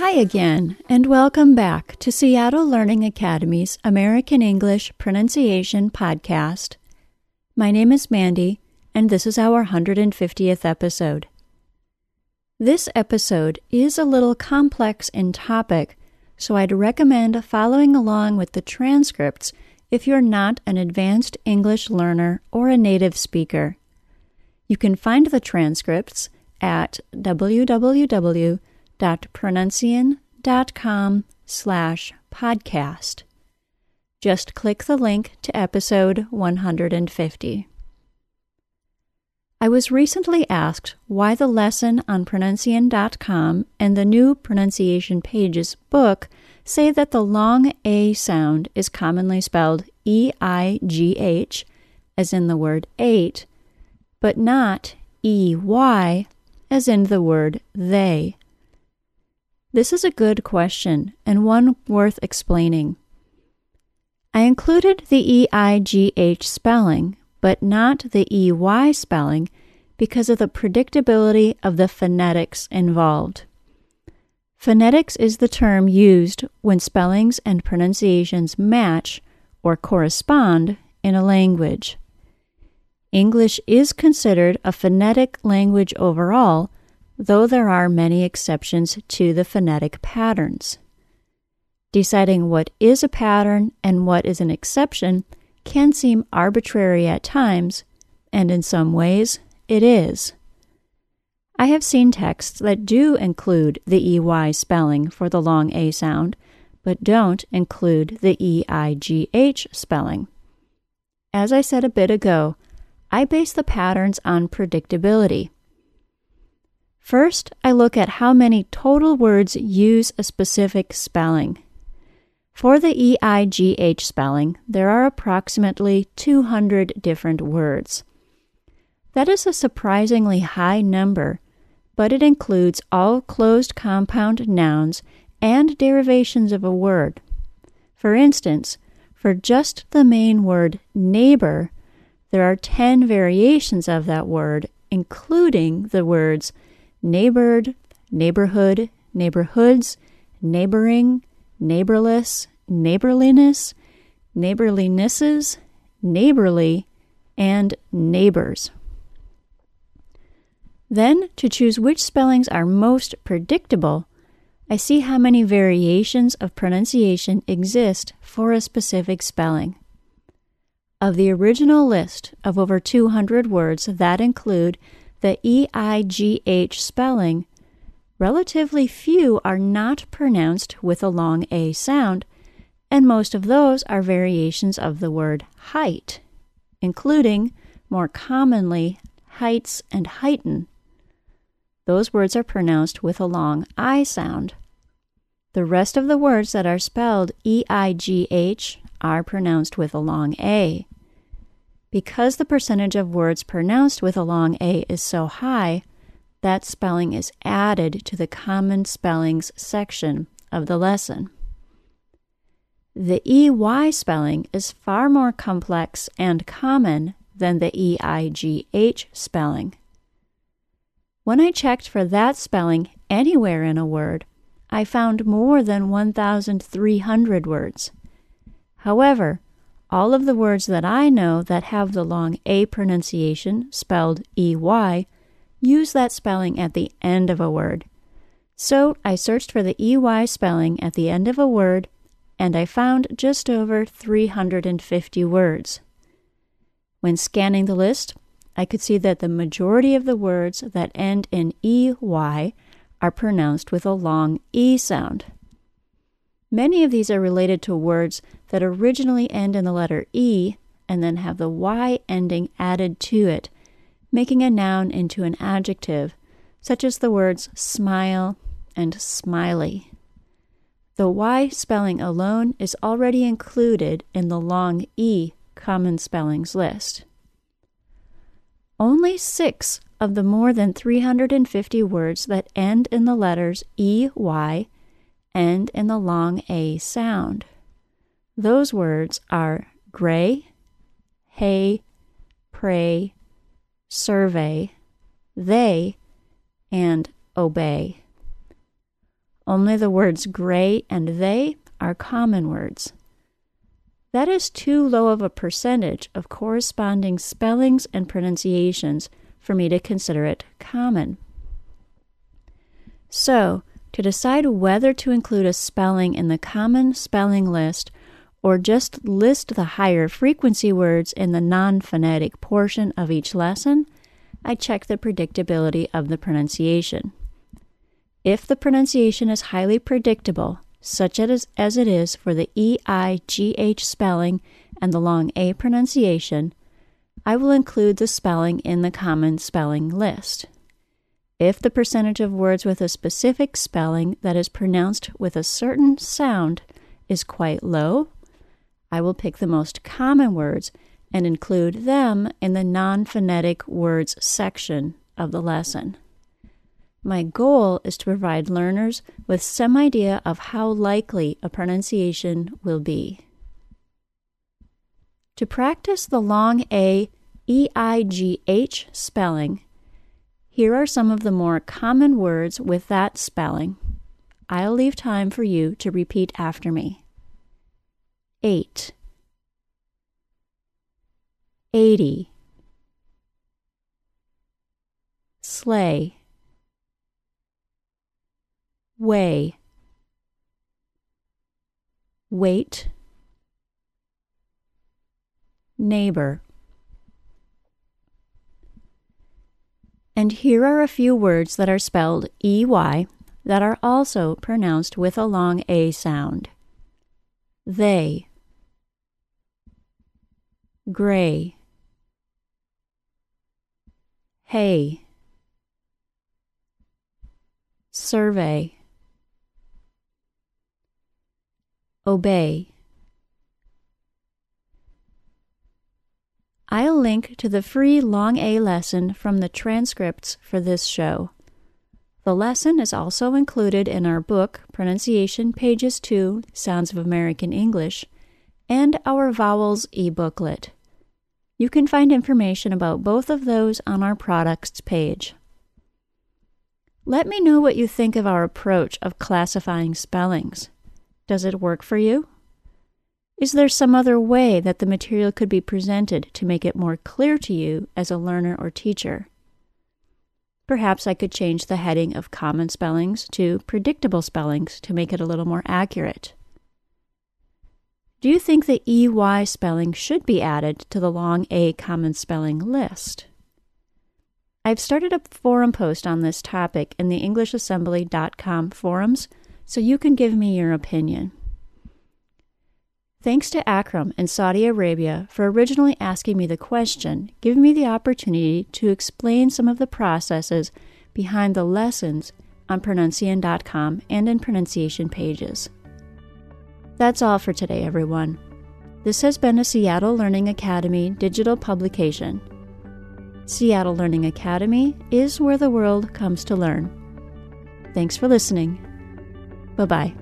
Hi again, and welcome back to Seattle Learning Academy's American English Pronunciation Podcast. My name is Mandy, and this is our 150th episode. This episode is a little complex in topic, so I'd recommend following along with the transcripts if you're not an advanced English learner or a native speaker. You can find the transcripts at www.pronuncian.com slash podcast. Just click the link to episode 150. I was recently asked why the lesson on pronuncian.com and the new pronunciation pages book say that the long A sound is commonly spelled E I G H, as in the word eight, but not E Y, as in the word they. This is a good question and one worth explaining. I included the EIGH spelling, but not the EY spelling, because of the predictability of the phonetics involved. Phonetics is the term used when spellings and pronunciations match or correspond in a language. English is considered a phonetic language overall, though there are many exceptions to the phonetic patterns. Deciding what is a pattern and what is an exception can seem arbitrary at times, and in some ways it is. I have seen texts that do include the EY spelling for the long A sound, but don't include the EIGH spelling. As I said a bit ago, I base the patterns on predictability. First, I look at how many total words use a specific spelling. For the EIGH spelling, there are approximately 200 different words. That is a surprisingly high number but it includes all closed compound nouns and derivations of a word. For instance, for just the main word neighbor, there are 10 variations of that word, including the words neighbored, neighborhood, neighborhoods, neighboring, neighborless, neighborliness, neighborlinesses, neighborly, and neighbors. Then, to choose which spellings are most predictable, I see how many variations of pronunciation exist for a specific spelling. Of the original list of over 200 words that include the EIGH spelling, relatively few are not pronounced with a long A sound, and most of those are variations of the word height, including, more commonly, heights and heighten those words are pronounced with a long I sound. The rest of the words that are spelled E I G H are pronounced with a long A. Because the percentage of words pronounced with a long A is so high, that spelling is added to the common spellings section of the lesson. The EY spelling is far more complex and common than the EIGH spelling. When I checked for that spelling anywhere in a word, I found more than 1,300 words. However, all of the words that I know that have the long A pronunciation, spelled EY, use that spelling at the end of a word. So I searched for the EY spelling at the end of a word, and I found just over 350 words. When scanning the list, I could see that the majority of the words that end in EY are pronounced with a long E sound. Many of these are related to words that originally end in the letter E and then have the Y ending added to it, making a noun into an adjective, such as the words smile and smiley. The Y spelling alone is already included in the long E common spellings list. Only six of the more than 350 words that end in the letters EY end in the long A sound. Those words are grey, hey, prey, survey, they, and obey. Only the words grey and they are common words. That is too low of a percentage of corresponding spellings and pronunciations for me to consider it common. So, to decide whether to include a spelling in the common spelling list or just list the higher frequency words in the non phonetic portion of each lesson, I check the predictability of the pronunciation. If the pronunciation is highly predictable, such as, as it is for the EIGH spelling and the long A pronunciation, I will include the spelling in the common spelling list. If the percentage of words with a specific spelling that is pronounced with a certain sound is quite low, I will pick the most common words and include them in the non phonetic words section of the lesson. My goal is to provide learners with some idea of how likely a pronunciation will be. To practice the long A E I G H spelling, here are some of the more common words with that spelling. I'll leave time for you to repeat after me. 8 80 Sleigh Weigh Weight Neighbor And here are a few words that are spelled EY that are also pronounced with a long A sound. They, grey, hey, survey, obey. I'll link to the free Long A lesson from the transcripts for this show. The lesson is also included in our book, Pronunciation Pages 2 Sounds of American English, and our Vowels e booklet. You can find information about both of those on our products page. Let me know what you think of our approach of classifying spellings. Does it work for you? Is there some other way that the material could be presented to make it more clear to you as a learner or teacher? Perhaps I could change the heading of common spellings to predictable spellings to make it a little more accurate. Do you think the EY spelling should be added to the long A common spelling list? I've started a forum post on this topic in the EnglishAssembly.com forums, so you can give me your opinion. Thanks to Akram in Saudi Arabia for originally asking me the question, giving me the opportunity to explain some of the processes behind the lessons on pronuncian.com and in pronunciation pages. That's all for today, everyone. This has been a Seattle Learning Academy digital publication. Seattle Learning Academy is where the world comes to learn. Thanks for listening. Bye bye.